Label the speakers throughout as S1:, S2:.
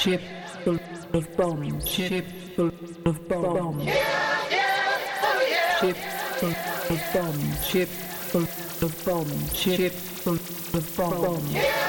S1: Ship full of bombs. Ship full of bombs. Ship full of bombs. Ship full of bombs. Ship full of bombs. Bomb.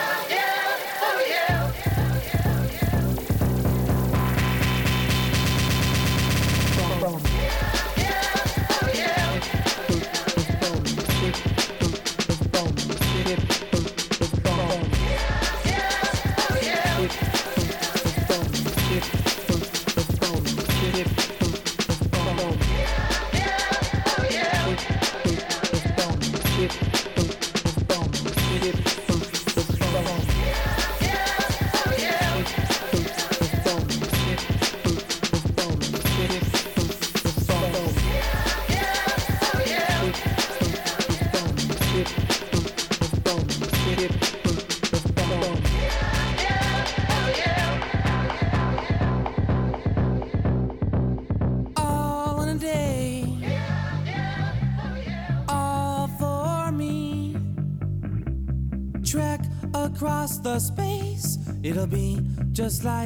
S2: Just like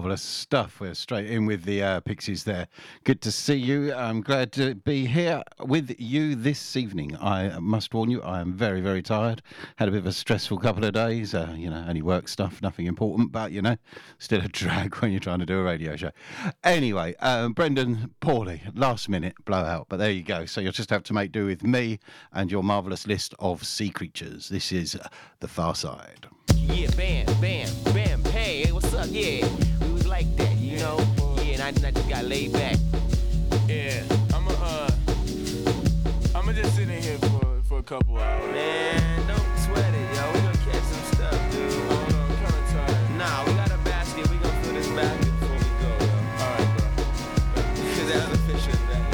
S3: Marvelous stuff. We're straight in with the uh, Pixies there. Good to see you. I'm glad to be here with you this evening. I must warn you, I am very, very tired. Had a bit of a stressful couple of days. Uh, you know, only work stuff, nothing important, but you know, still a drag when you're trying to do a radio show. Anyway, um, Brendan Pauly, last minute blowout, but there you go. So you'll just have to make do with me and your marvelous list of sea creatures. This is uh, The Pharcyde.
S4: Yeah, bam, bam, bam, hey, what's up? Yeah, know? Yeah, and I, I just got laid back.
S5: Yeah, I'ma uh, I'ma just sit in here for for a couple hours.
S4: Man, don't sweat it, yo. We gonna catch some stuff, dude.
S5: Hold on, I'm kind of tired.
S4: Nah, we got a basket. We gonna fill this basket before we go, yo.
S5: All right, bro.
S4: Cause that other fish is back.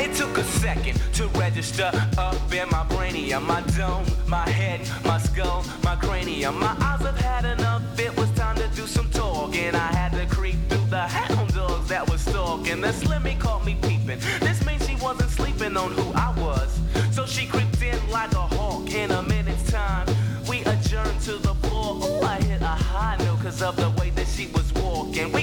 S4: It took a second to register up in my brainium, my dome, my head, my skull, my cranium. My eyes have had enough. It was do some talking. I had to creep through the hound dogs that was stalking. The Slimmy caught me peeping. This means she wasn't sleeping on who I was. So she creeped in like a hawk in a minute's time. We adjourned to the floor. Ooh, I hit a high note cause of the way that she was walking. We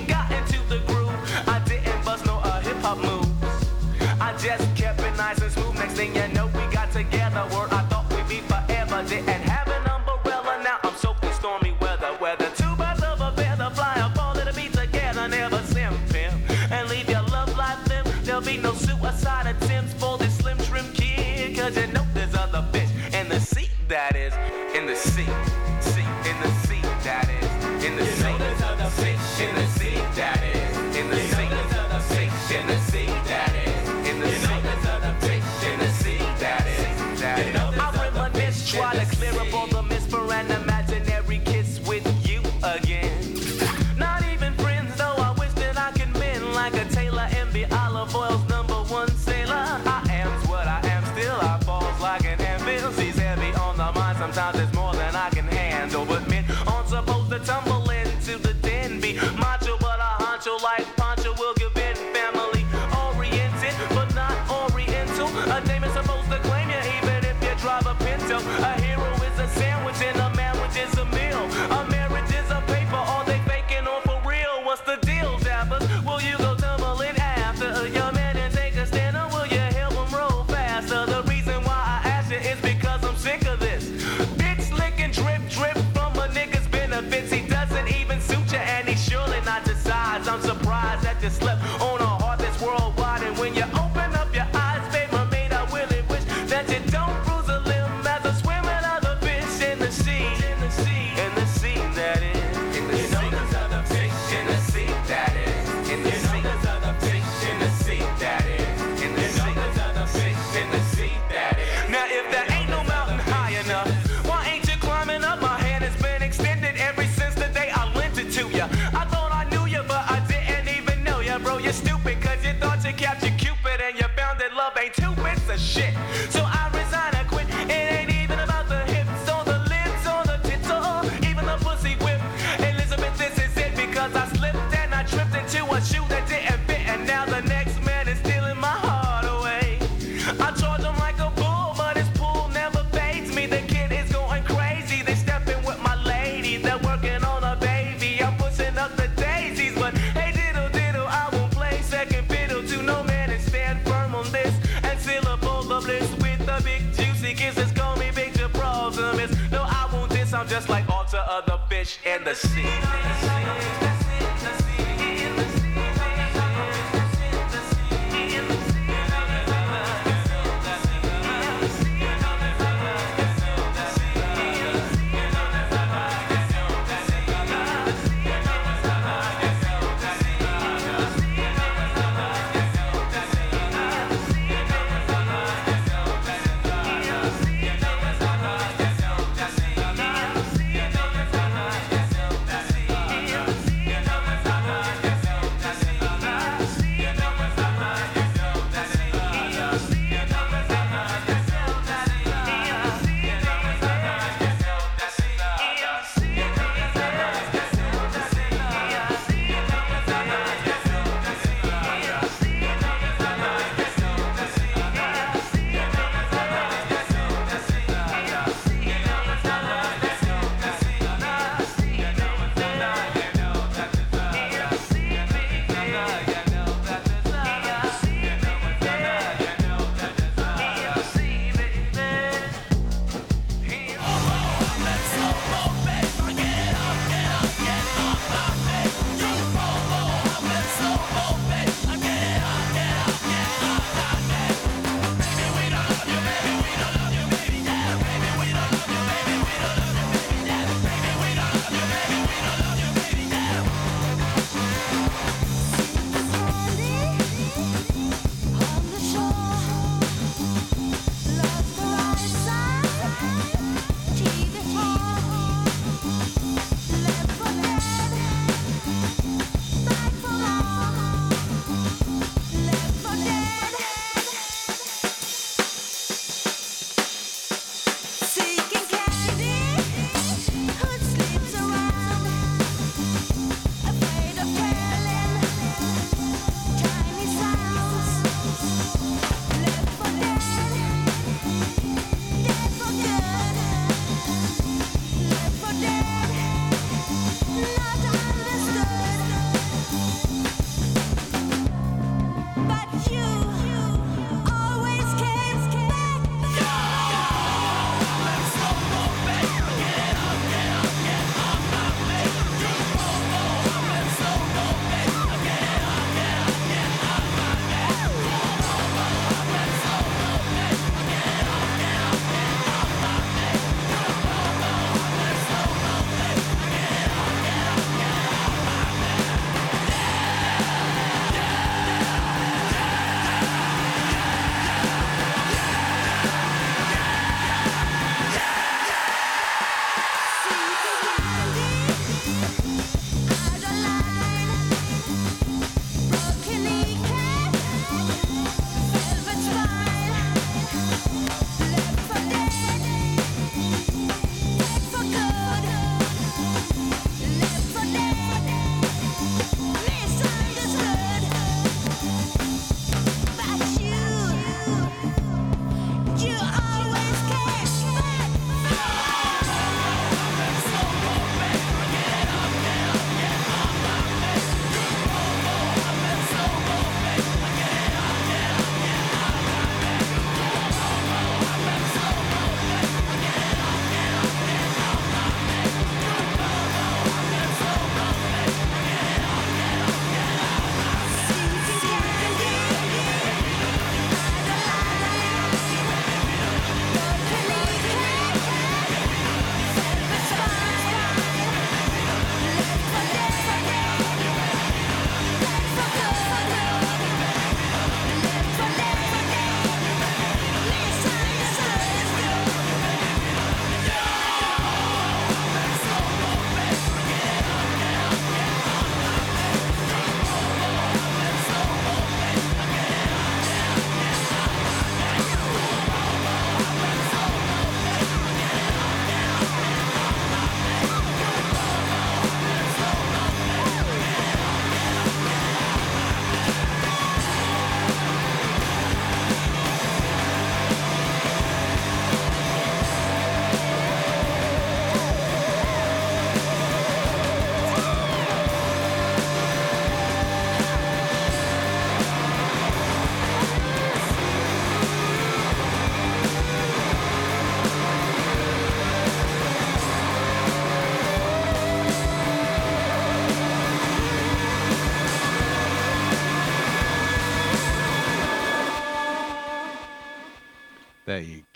S4: that is. In the sea, fish in the sea.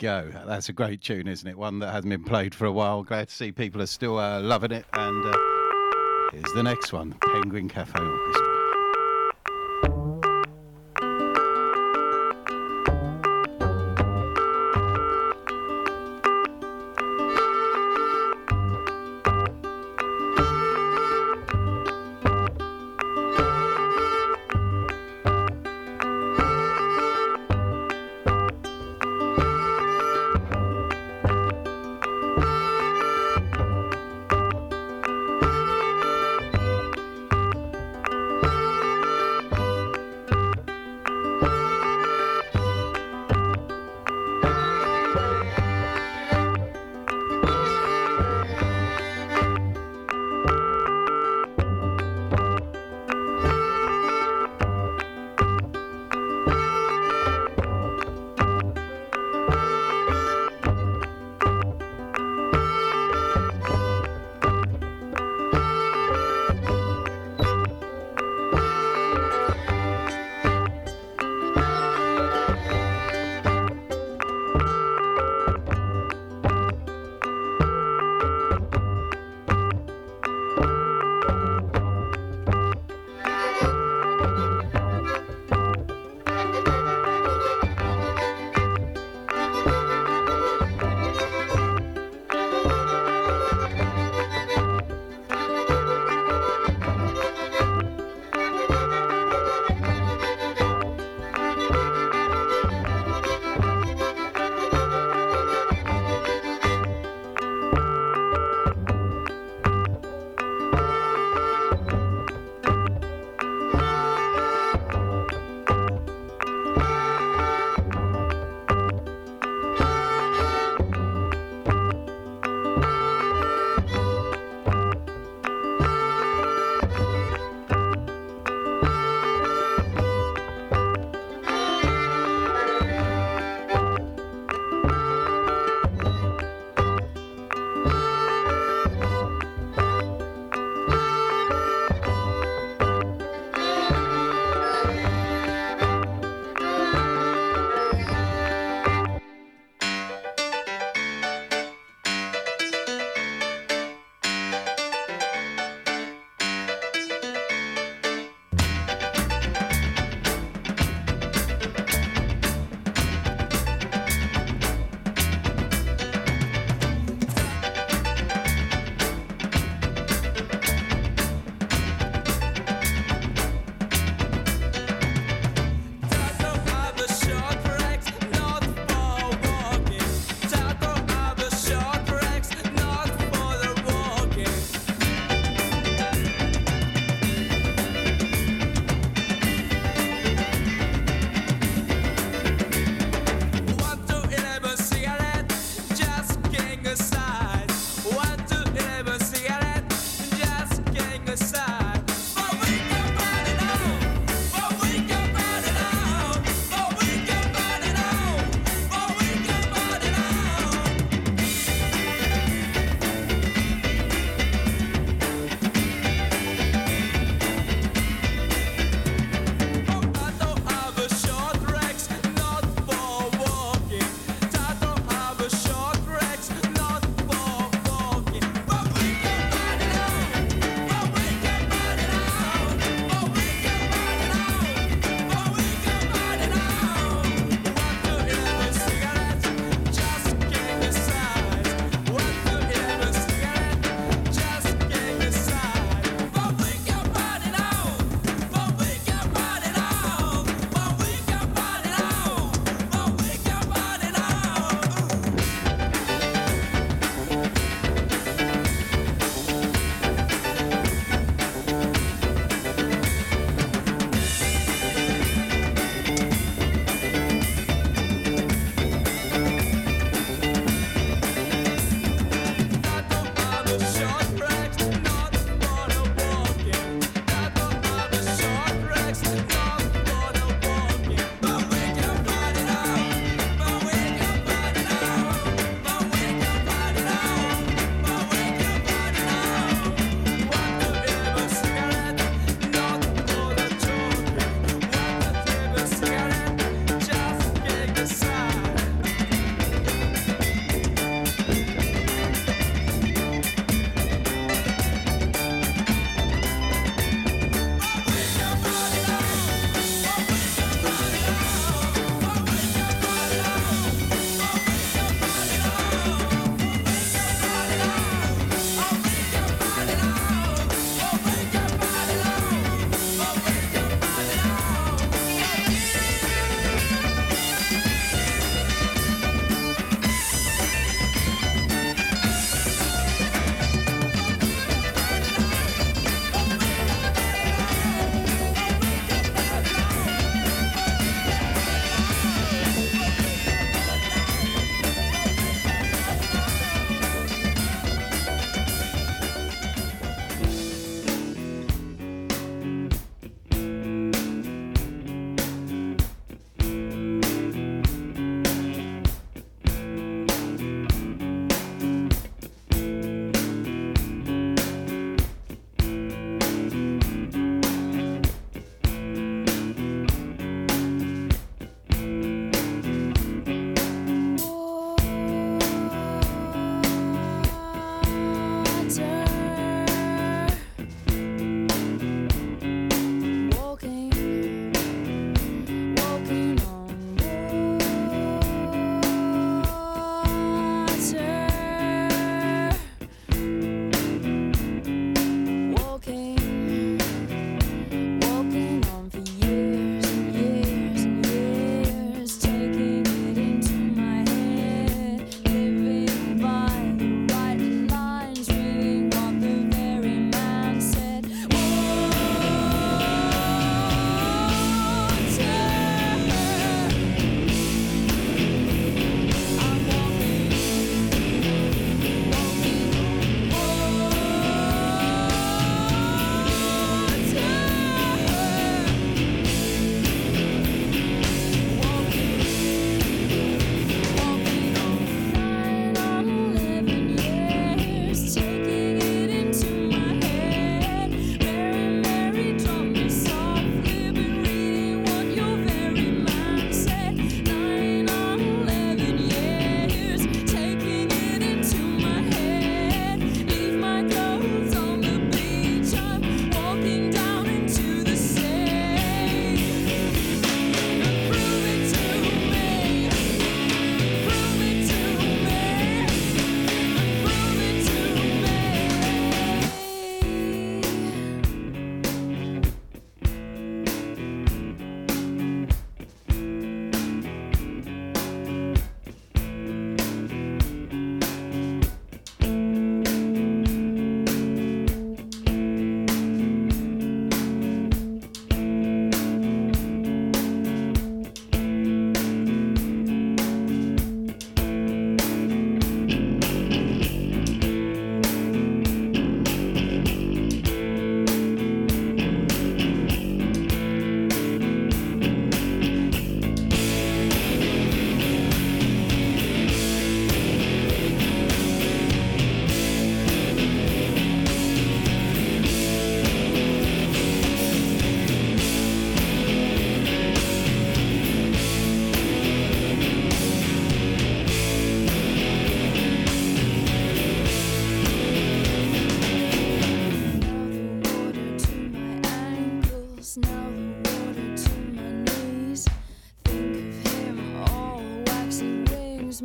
S4: Go. That's a
S2: great tune, isn't it? One that hasn't been played for a while. Glad to see people are still uh, loving it. And uh, here's the next one Penguin Cafe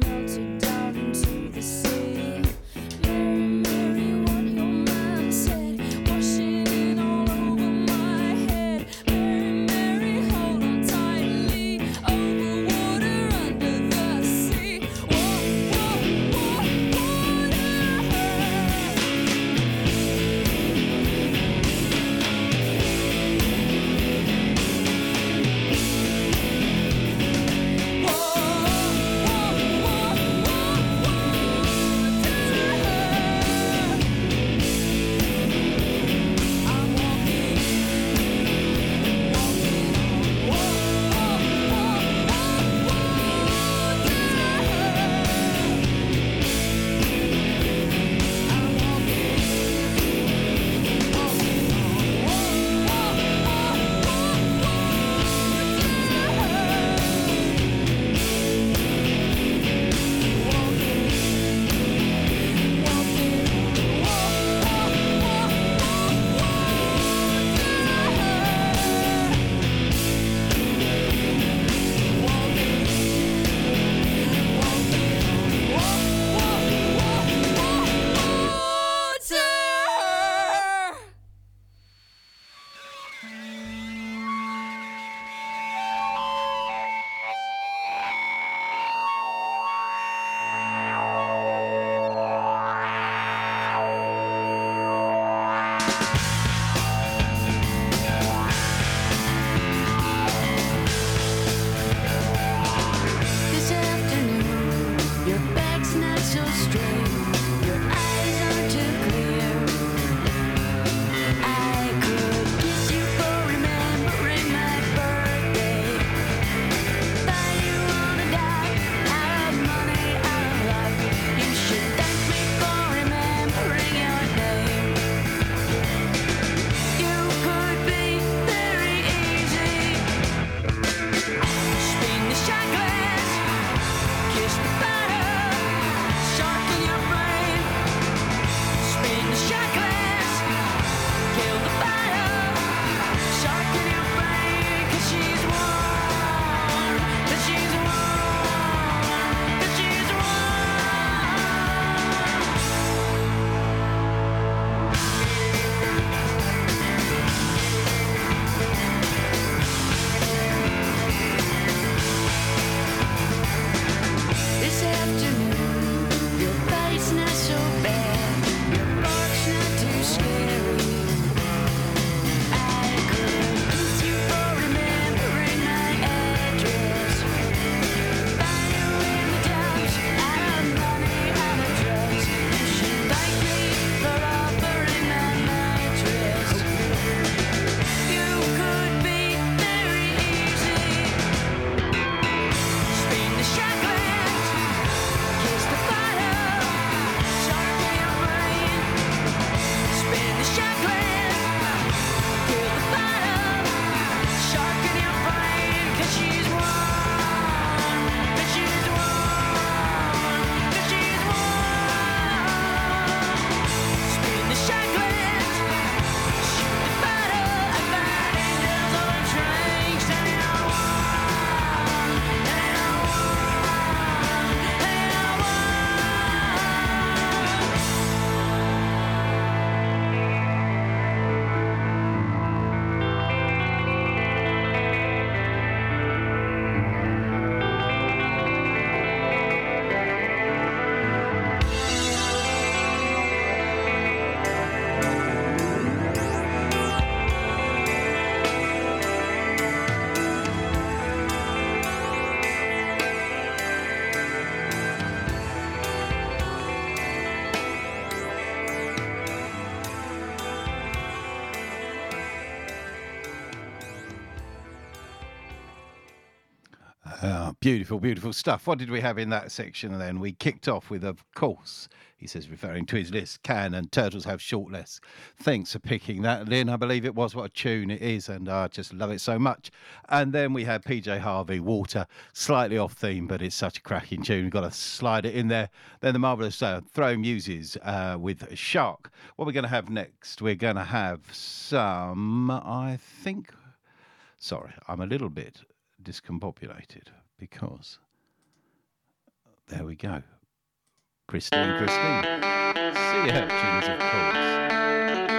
S6: smell beautiful, beautiful stuff. What did we have in that section then? We kicked off with, of course, he says, referring to his list, Can and Turtles Have Short Lists. Thanks for picking that, Lynn. I believe it was. What a tune it is, and I just love it so much. And then we had PJ Harvey, Water, slightly off theme, but it's such a cracking tune. We've got to slide it in there. Then the marvellous uh, Throwing Muses uh, with Shark. What we're going to have next, we're going to have some, I think, sorry, I'm a little bit discombobulated because there we go. Crystal and Christine. Sea urchins, of course.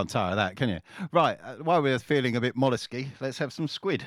S7: can't tire that, can you? Right, uh, while we're feeling a bit mollusky, let's have some squid.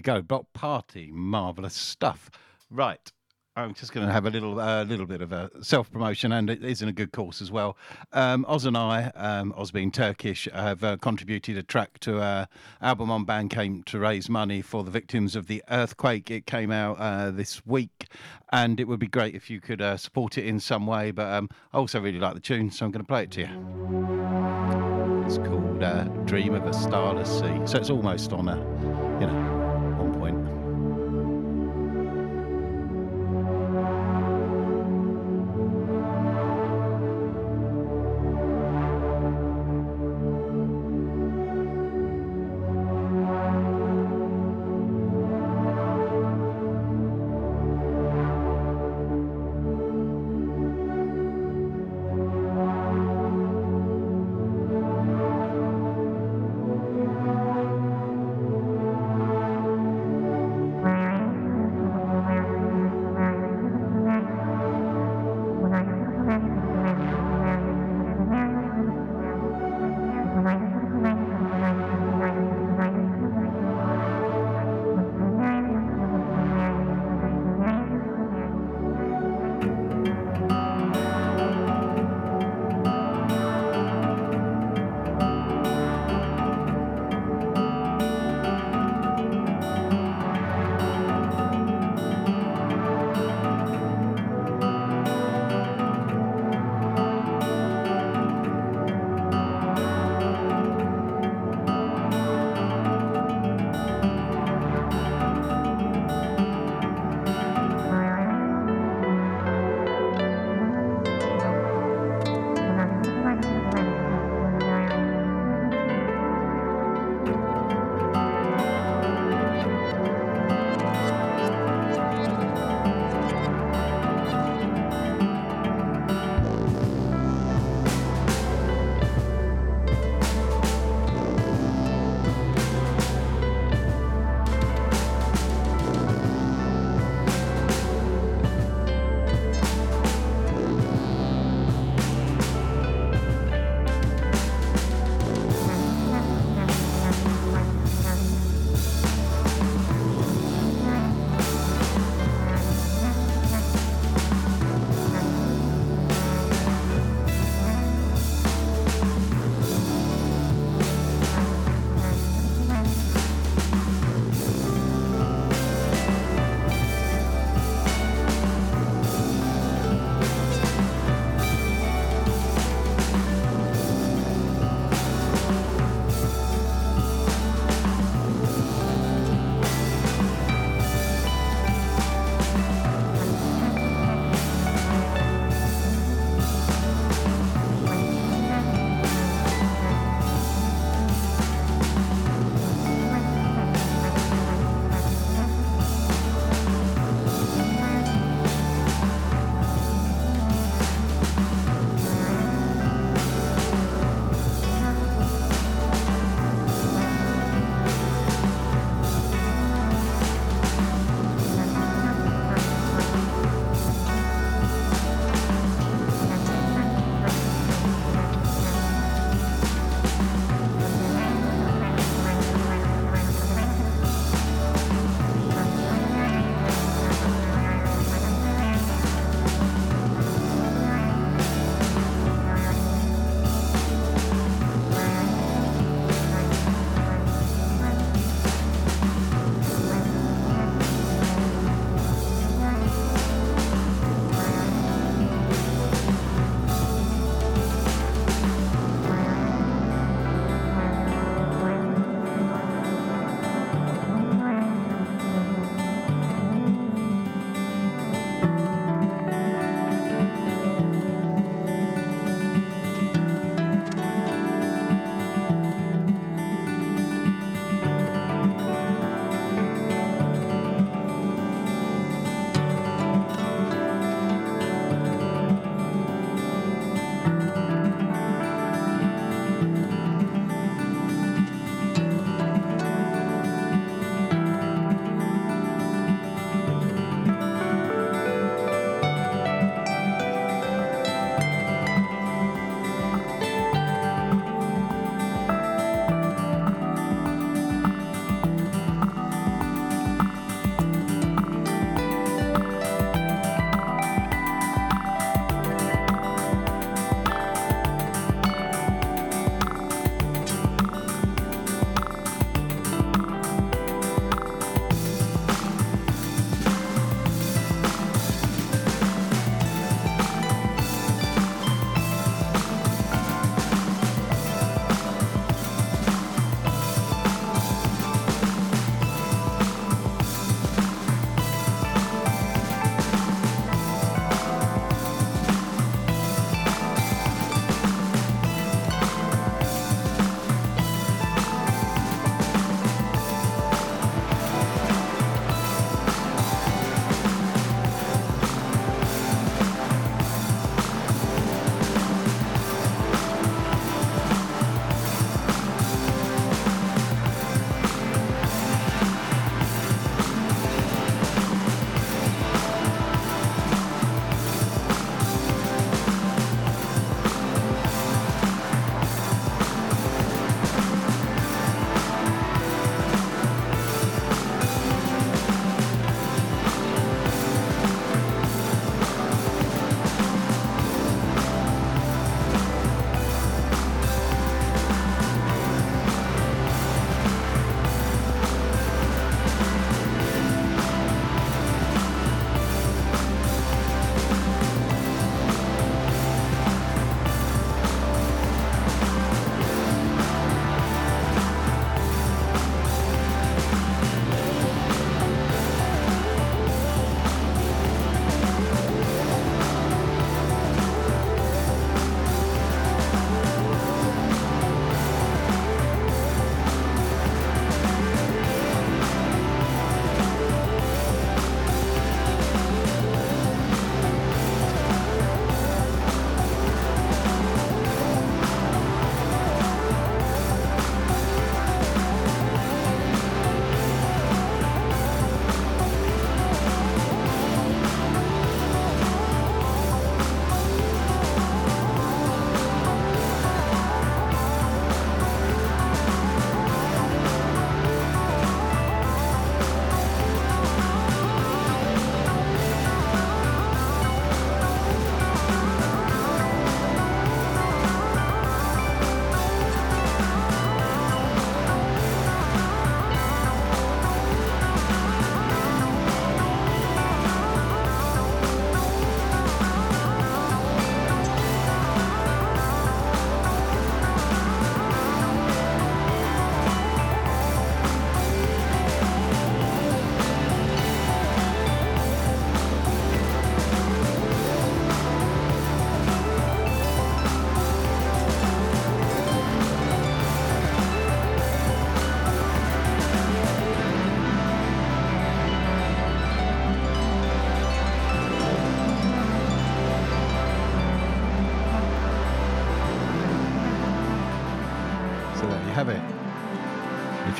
S8: You
S3: go. Bloc Party. Marvellous stuff. Right. I'm just going to have a little, uh, little bit of a self promotion, and it is in a good course as well. Um, Oz and I, um, Oz being Turkish, have uh, contributed a track to our album on Bandcamp to raise money for the victims of the earthquake. It came out uh, this week, and it would be great if you could uh, support it in some way. But um, I also really like the tune, so I'm going to play it to you. It's called uh, "Dream of a Starless Sea," so it's almost on a, you know,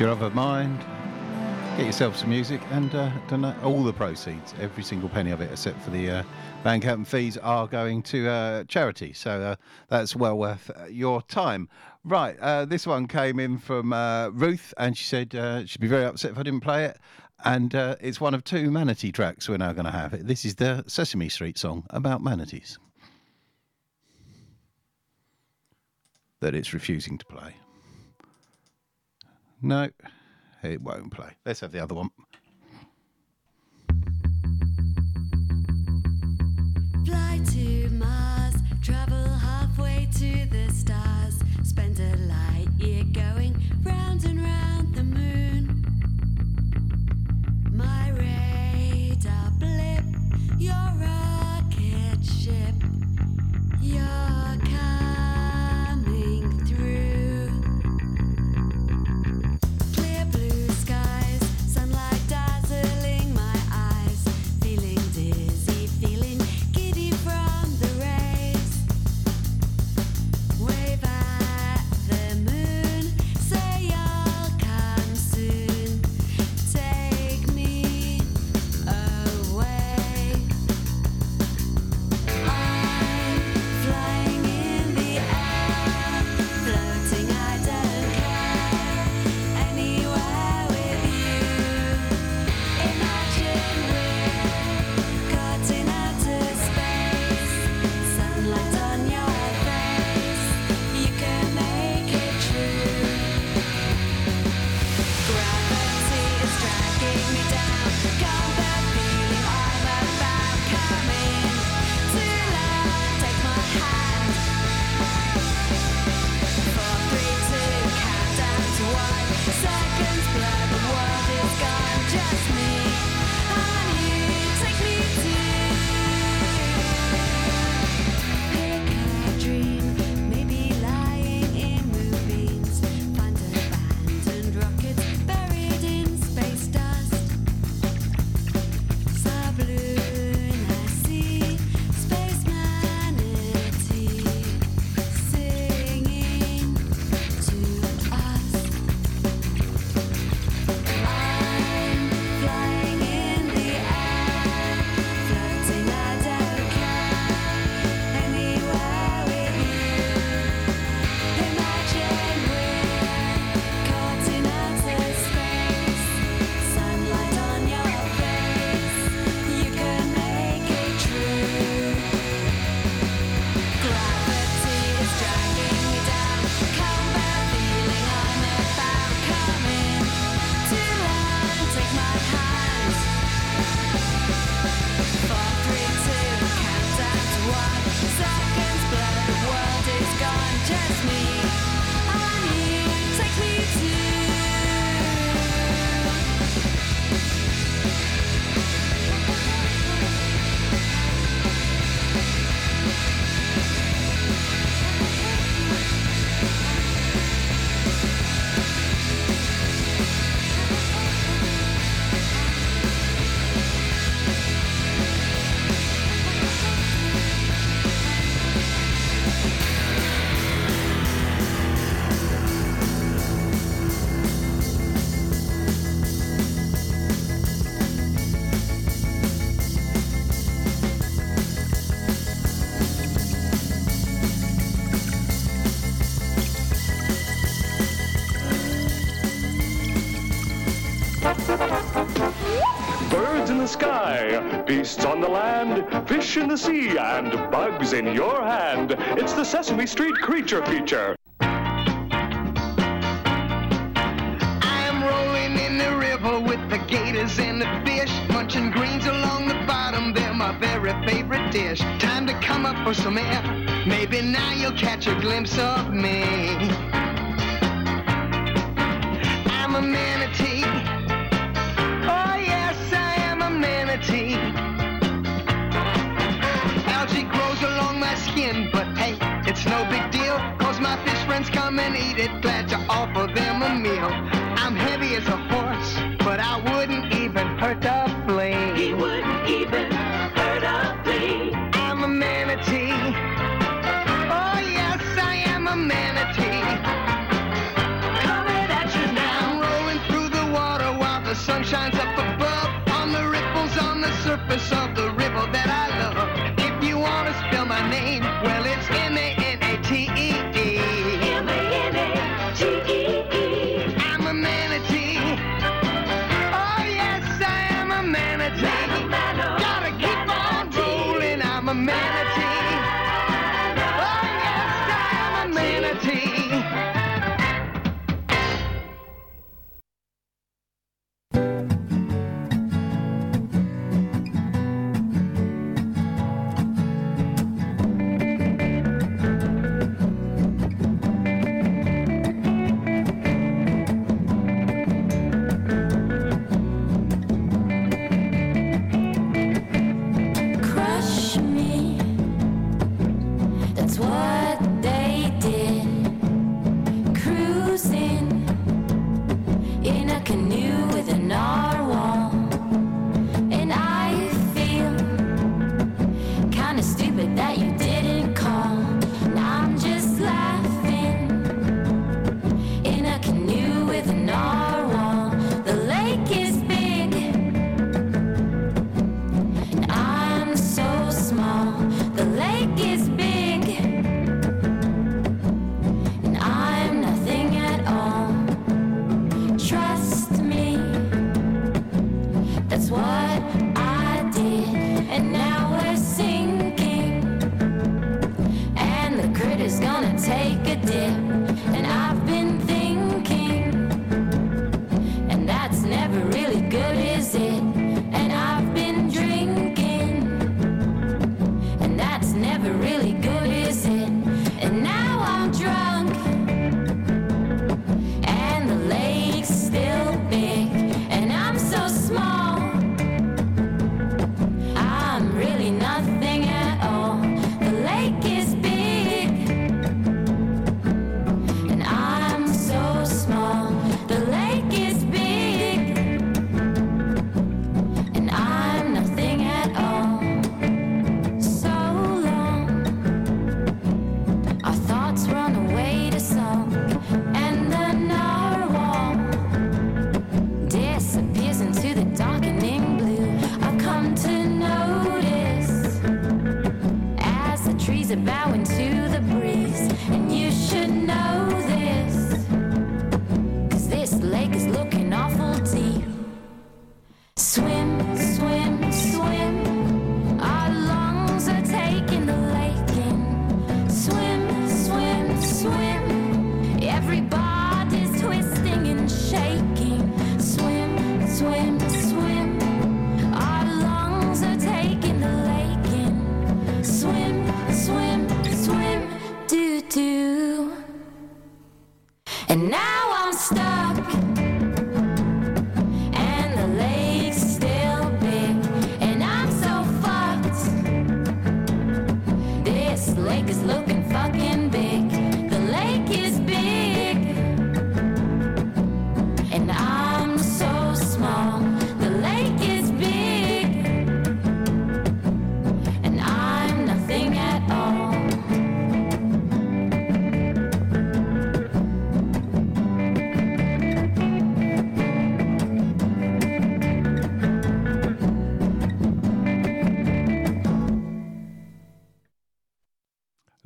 S3: You're of a mind, get yourself some music and uh, donate all the proceeds, every single penny of it, except for the uh, Bandcamp fees, are going to uh, charity. So uh, that's well worth uh, your time. Right, uh, this one came in from Ruth, and she said she'd be very upset if I didn't play it. And it's one of two manatee tracks we're now going to have. This is the Sesame Street song about manatees that it's refusing to play. No, it won't play. Let's have the other one.
S9: Fly to Mars, travel halfway to the stars, spend a light year going round and round the moon. My radar blip, your rocket ship, you're coming
S10: beasts on the land, fish in the sea, and bugs in your hand. It's the Sesame Street Creature Feature.
S11: I am rolling in the river with the gators and the fish, munching greens along the bottom. They're my very favorite dish. Time to come up for some air. Maybe now you'll catch a glimpse of me.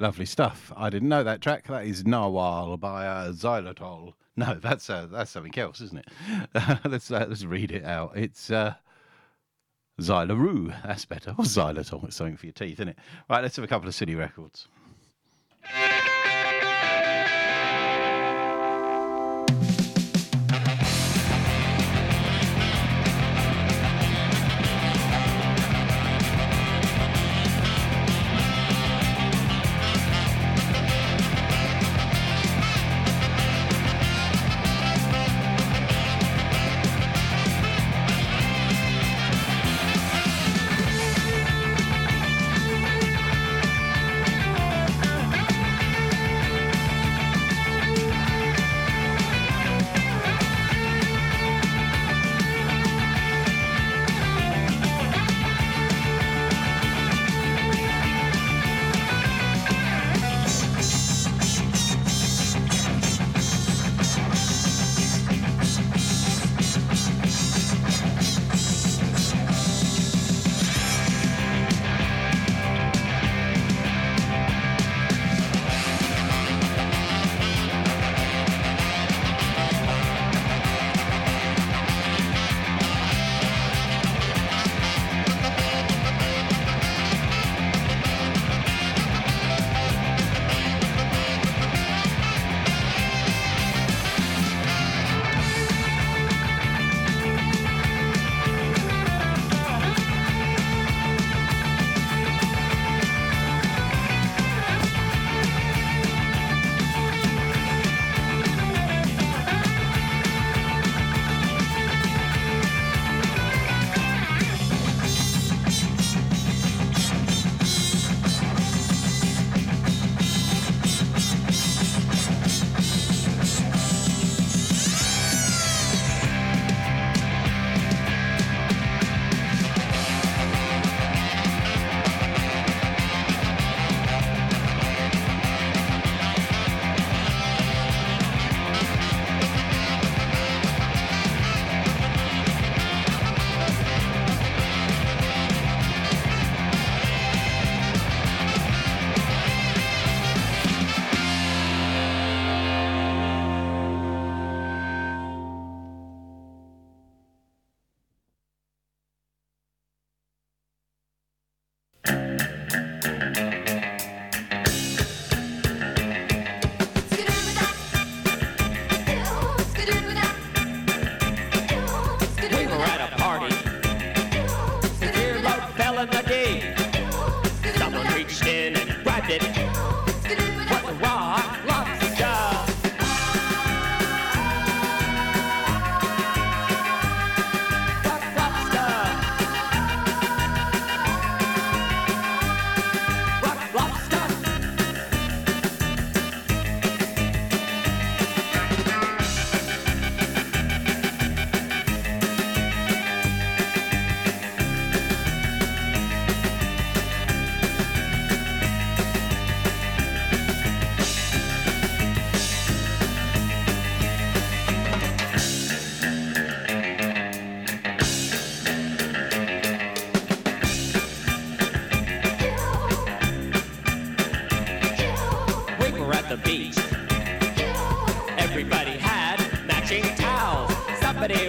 S3: Lovely stuff. I didn't know that track. That is Narwhal by uh, Xylitol. No, that's uh, that's something else, isn't it? let's uh, let's read it out. It's uh, Xylaroo. That's better. Or Xylitol. It's something for your teeth, isn't it? Right. Let's have a couple of city records.
S12: Somebody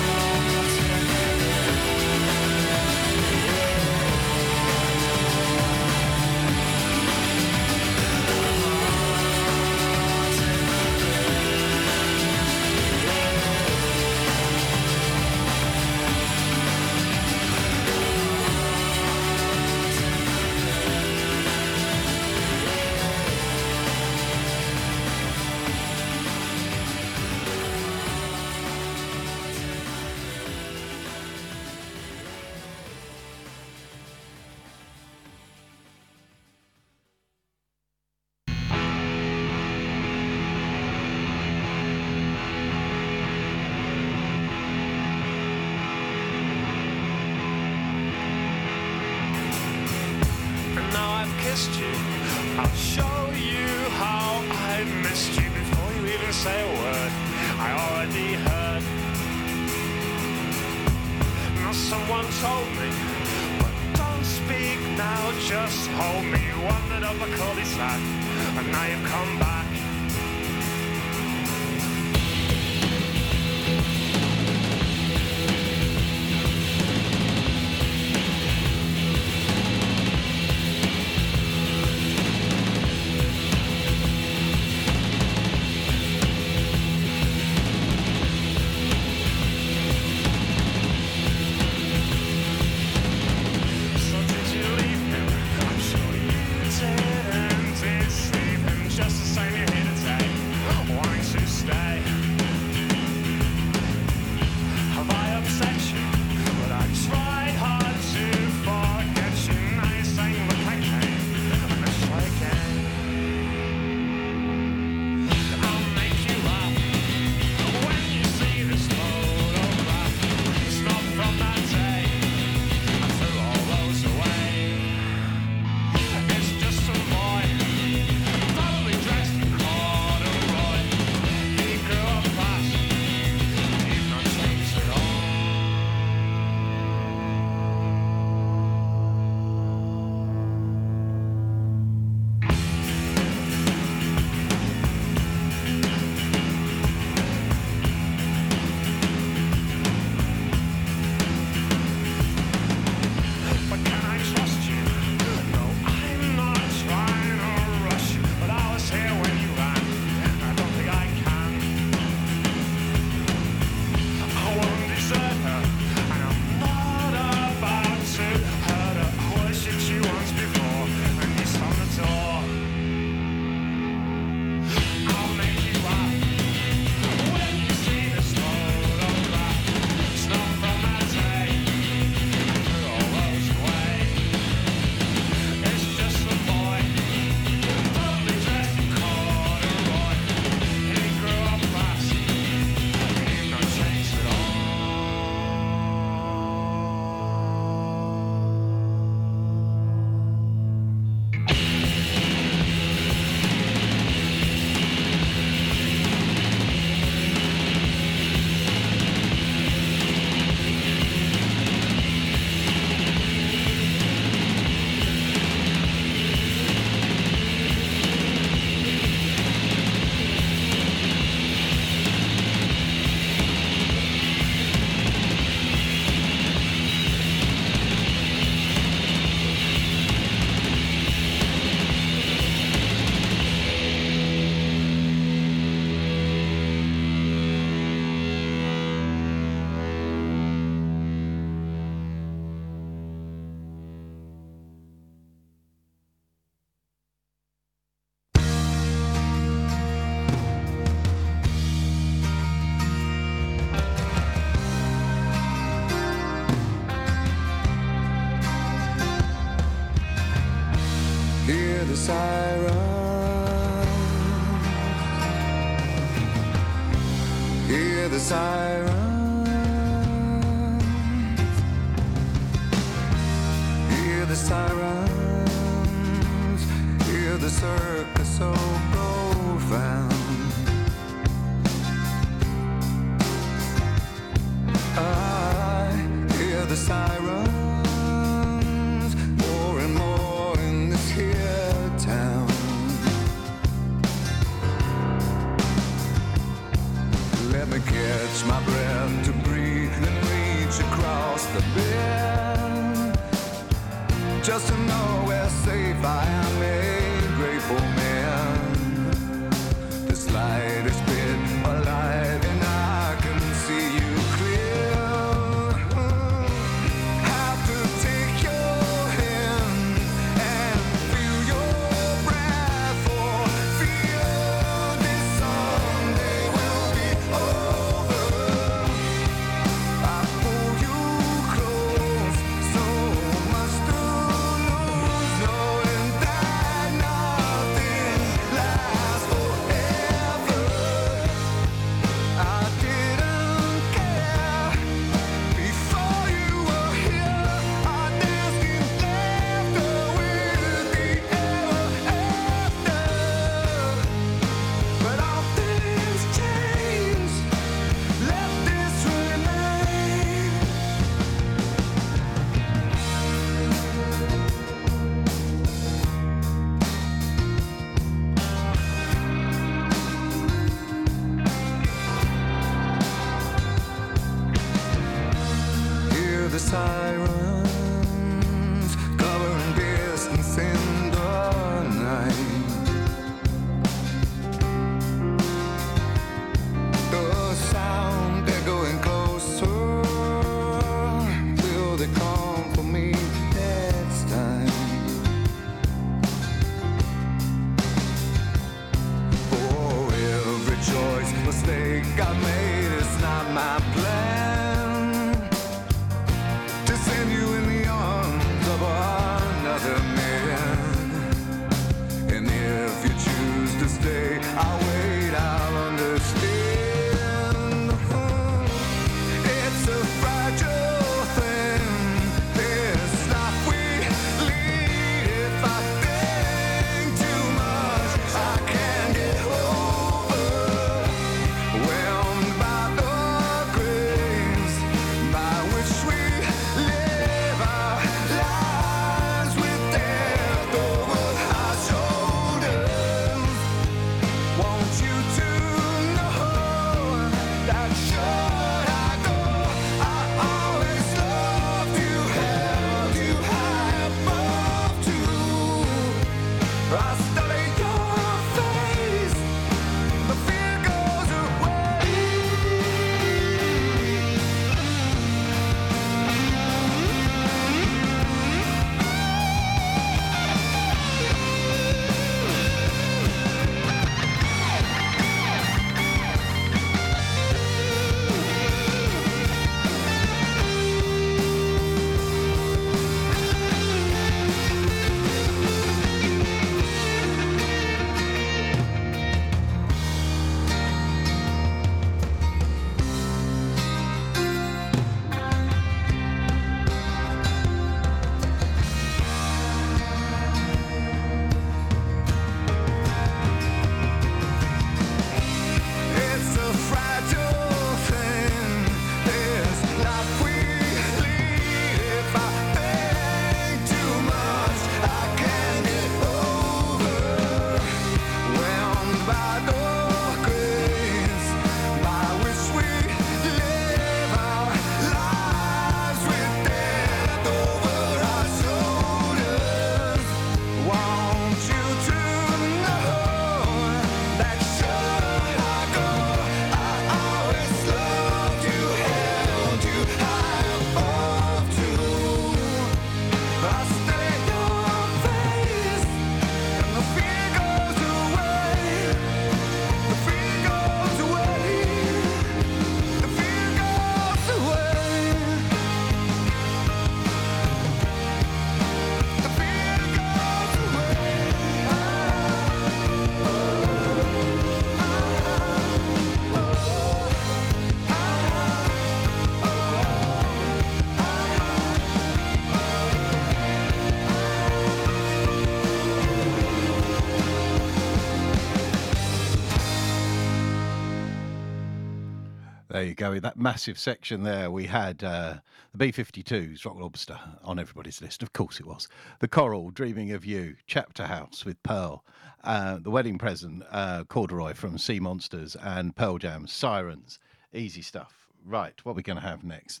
S12: There
S13: you
S14: go. That
S3: massive section there, we had uh, the B 52s, Rock Lobster, on everybody's list. Of course it was. The Coral, Dreaming of You, Chapterhouse with Pearl, uh, The Wedding Present, uh, Corduroy from Seamonsters, and Pearl Jam, Sirens. Easy stuff. Right, what are we going to have next?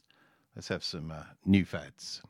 S3: Let's have some uh, new fads.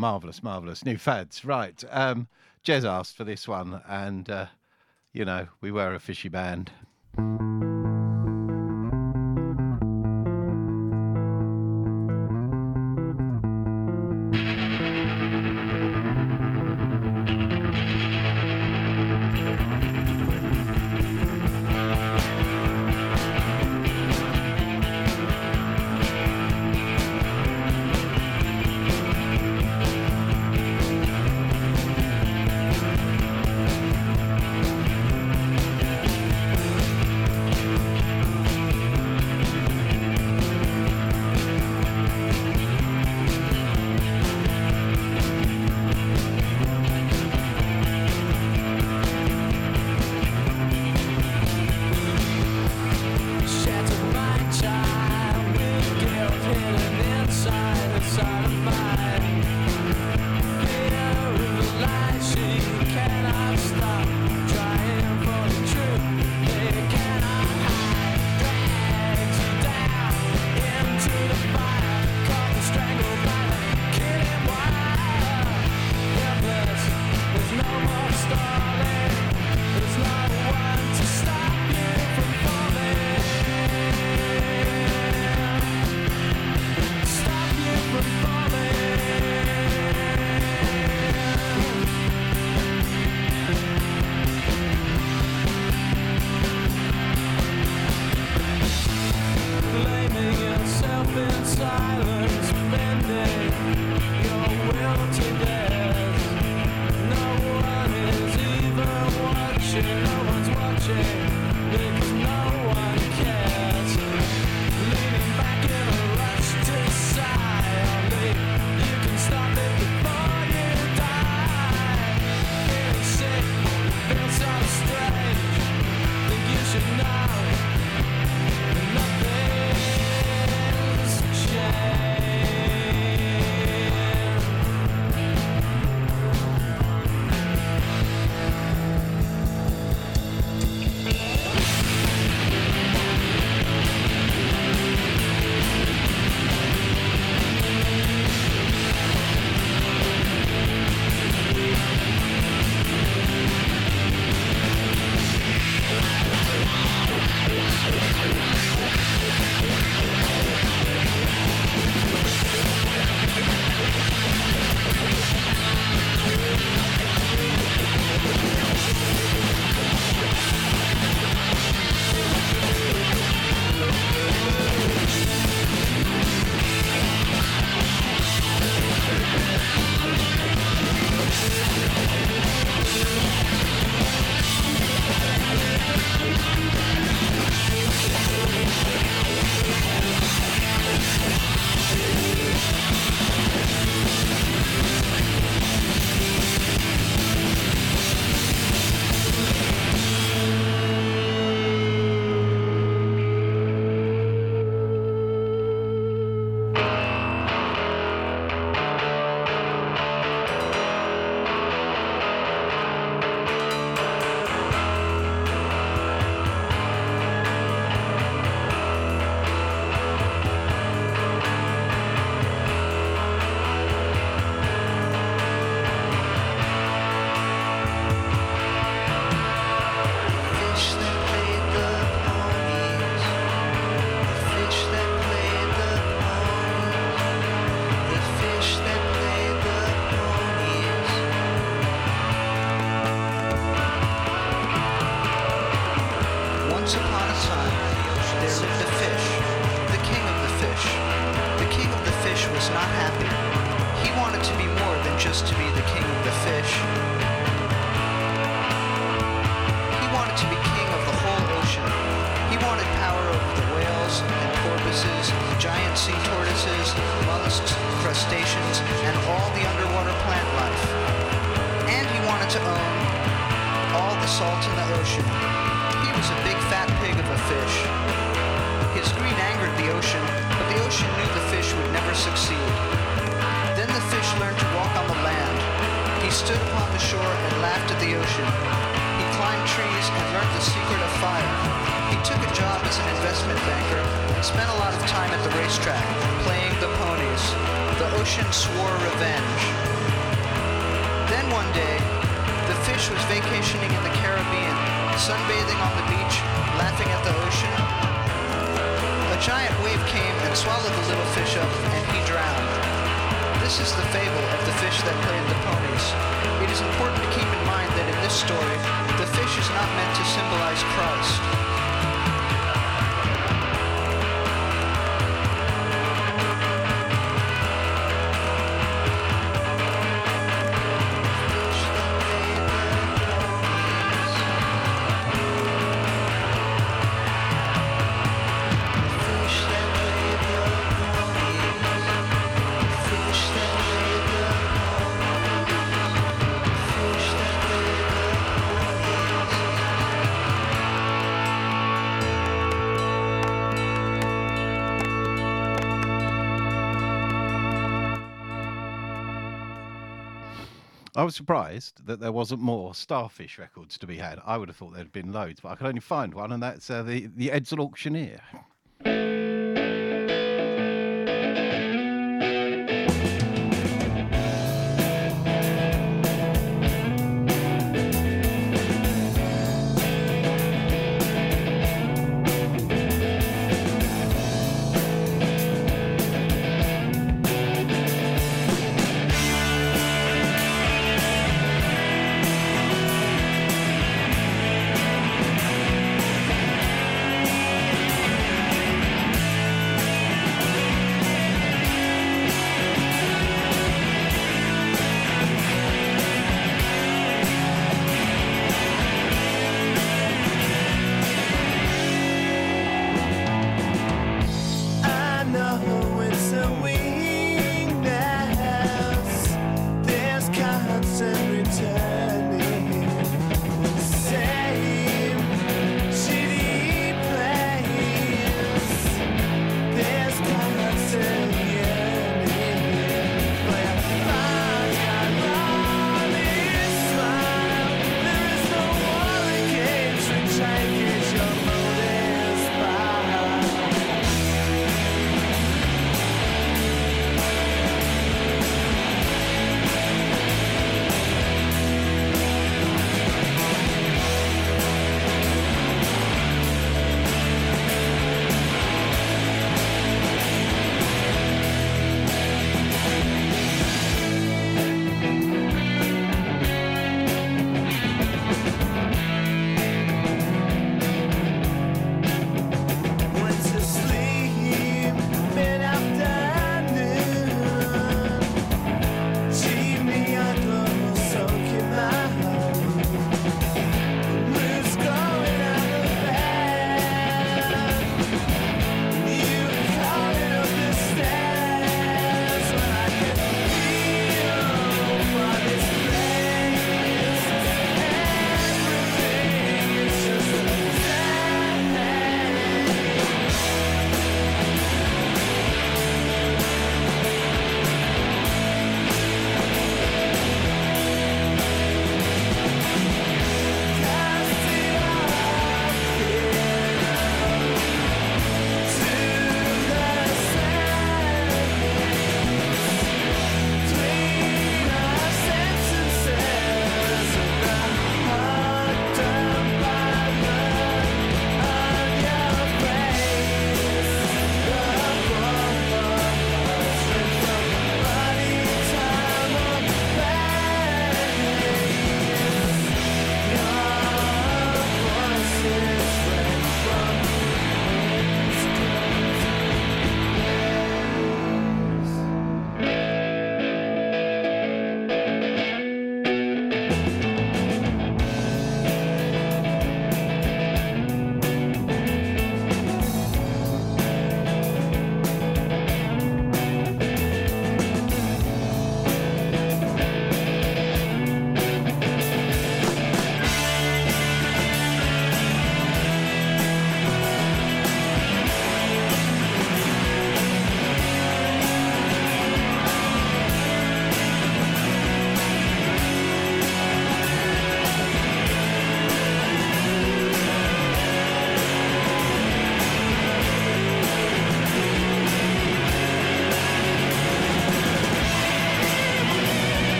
S2: marvelous, marvelous new fads. Right, um, Jes asked for this one, and uh, you know we were a fishy band.
S15: Just to be the king of the fish. He wanted to be king of the whole ocean. He wanted power over the whales and porpoises, the giant sea tortoises, mollusks, crustaceans, and all the underwater plant life. And he wanted to own all the salt in the ocean. He was a big fat pig of a fish. His greed angered the ocean, but the ocean knew the fish would never succeed. Fish learned to walk on the land. He stood upon the shore and laughed at the ocean. He climbed trees and learned the secret of fire. He took a job as an investment banker and spent a lot of time at the racetrack, playing the ponies. The ocean swore revenge. Then one day, the fish was vacationing in the Caribbean, sunbathing on the beach, laughing at the ocean. A giant wave came and swallowed the little fish up. This is the fable of the fish that played the ponies. It is important to keep in mind that in this story, the fish is not meant to symbolize Christ.
S3: I was surprised that there wasn't more Starfish records to be had. I would have thought there'd been loads, but I could only find one, and that's uh, the the Edsel Auctioneer.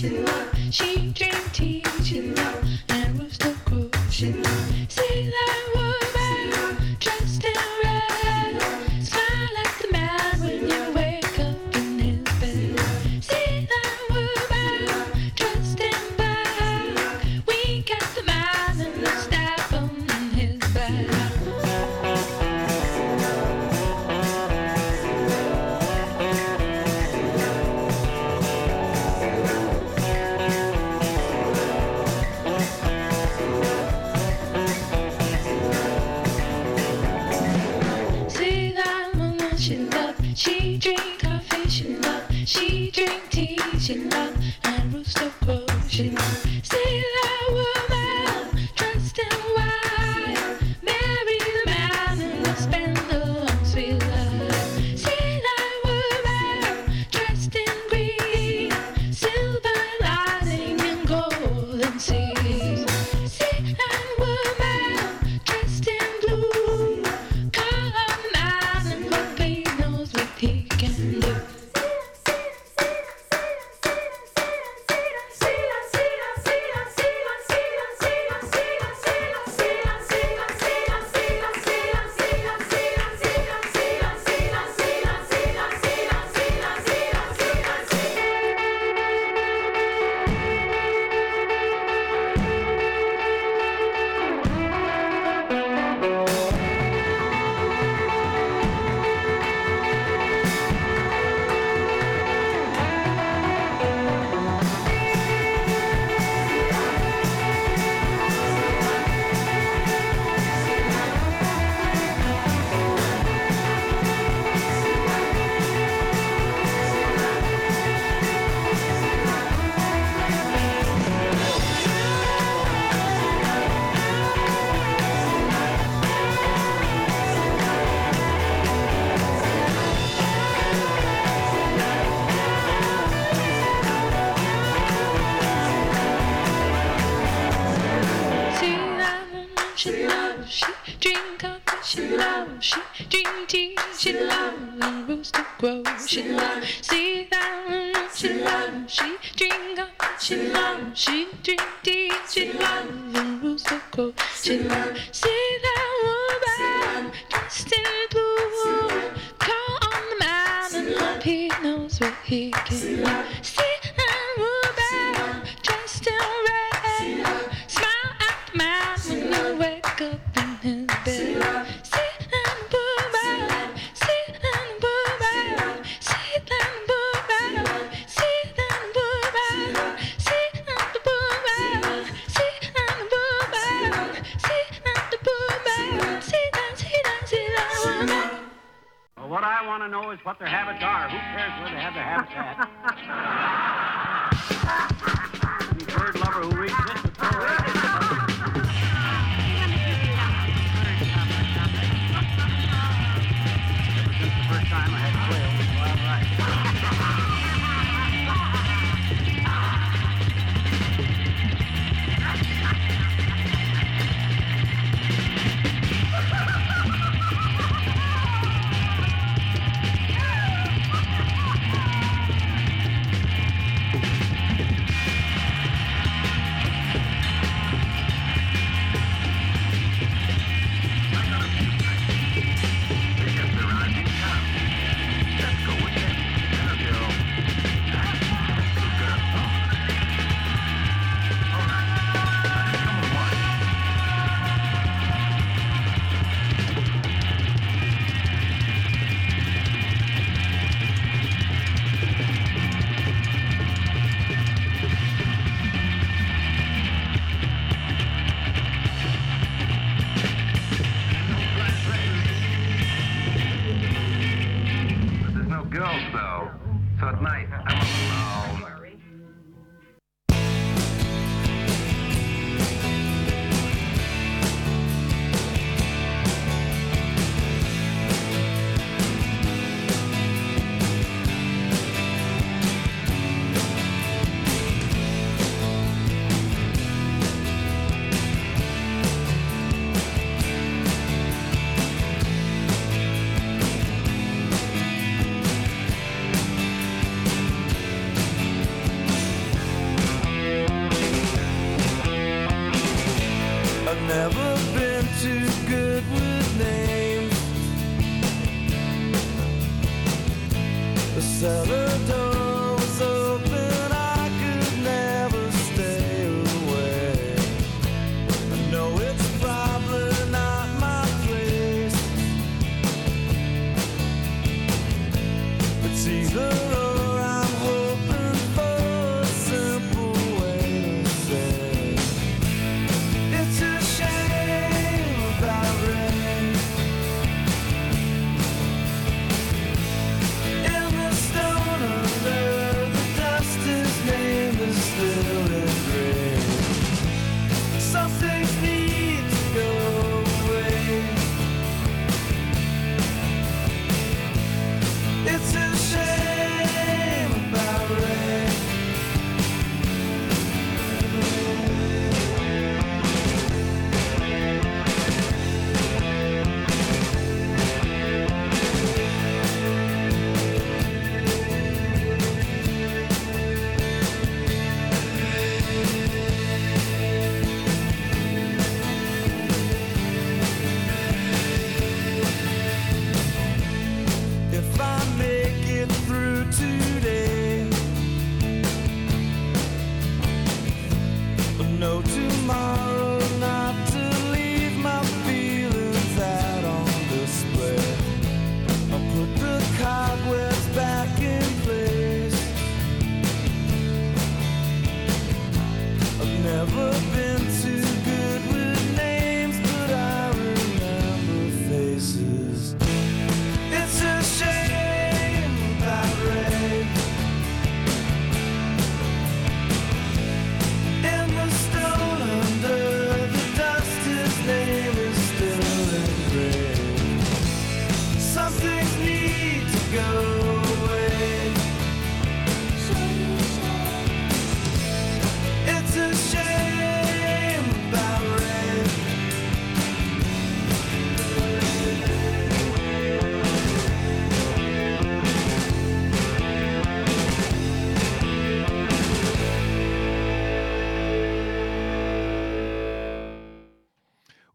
S16: sure she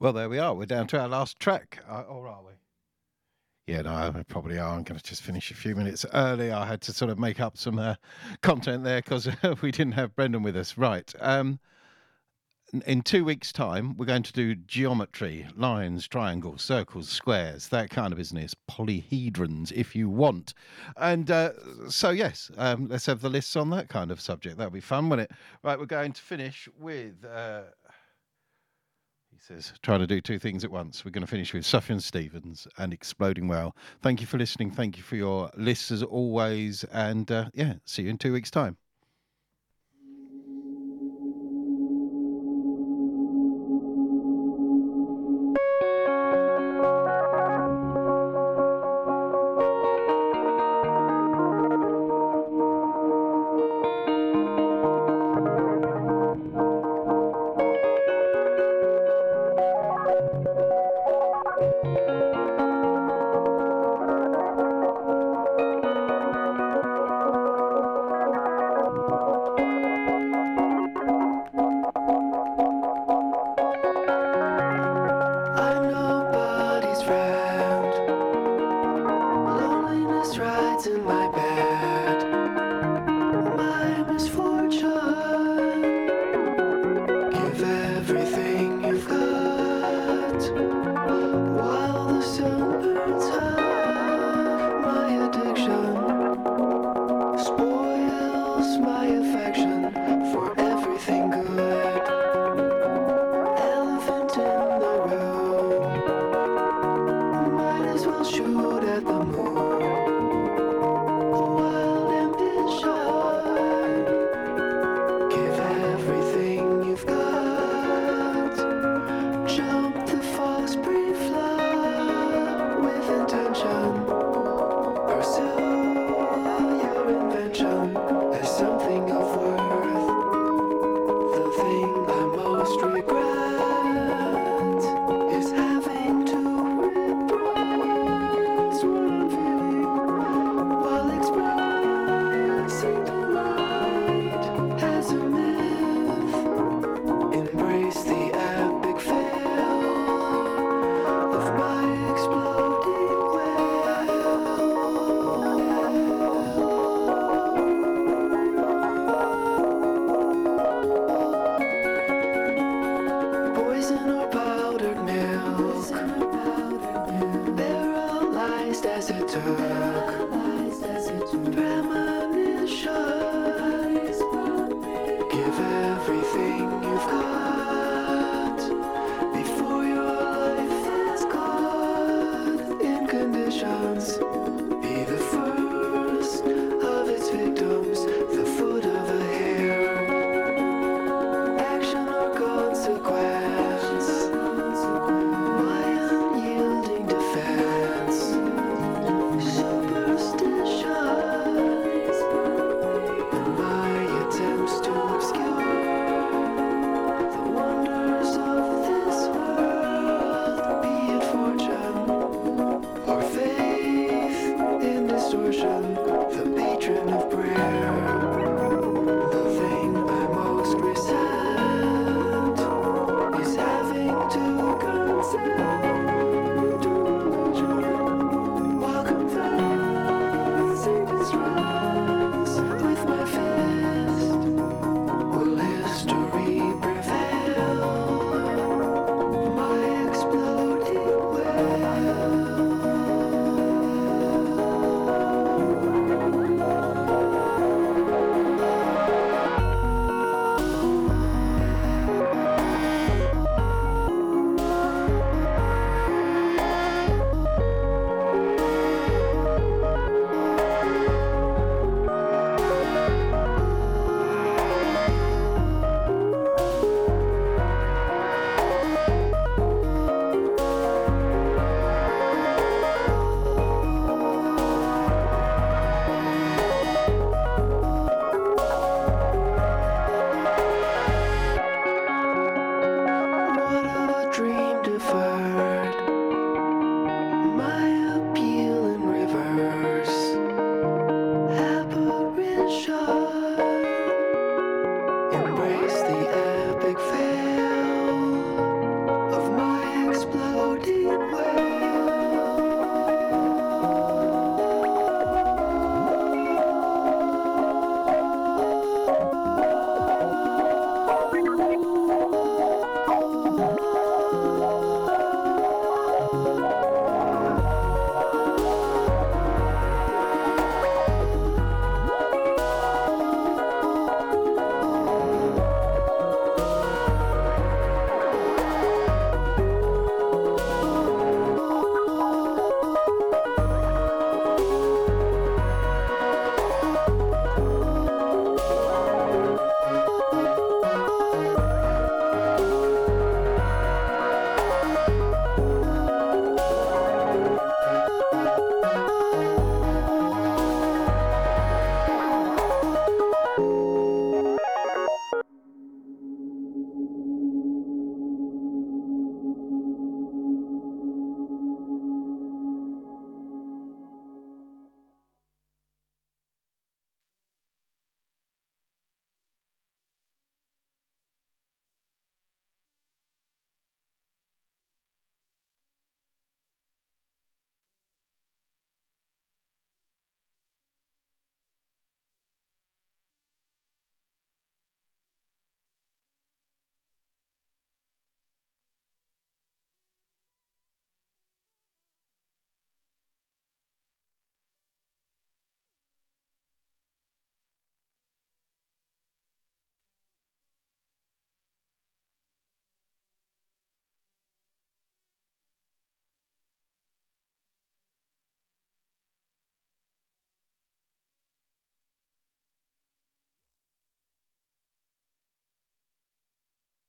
S17: Well,
S18: there we are. We're down to our last track. Uh, or are we? Yeah, no, we probably are. I'm going to just finish a few minutes early. I had to sort of make up some uh, content there because we didn't have Brendan with us. Right. Um, in two weeks' time, we're going to do geometry, lines, triangles, circles, squares, that kind of business, polyhedrons, if you want. And uh, so, yes, um, let's have the lists on that kind of subject. That'll be fun, won't it? Right, we're going to finish with. Uh, trying to do two things at once. We're going to finish with Sufjan Stevens and Exploding Whale. Thank you for listening. Thank you for your lists as always. And uh, yeah, see you in two weeks' time.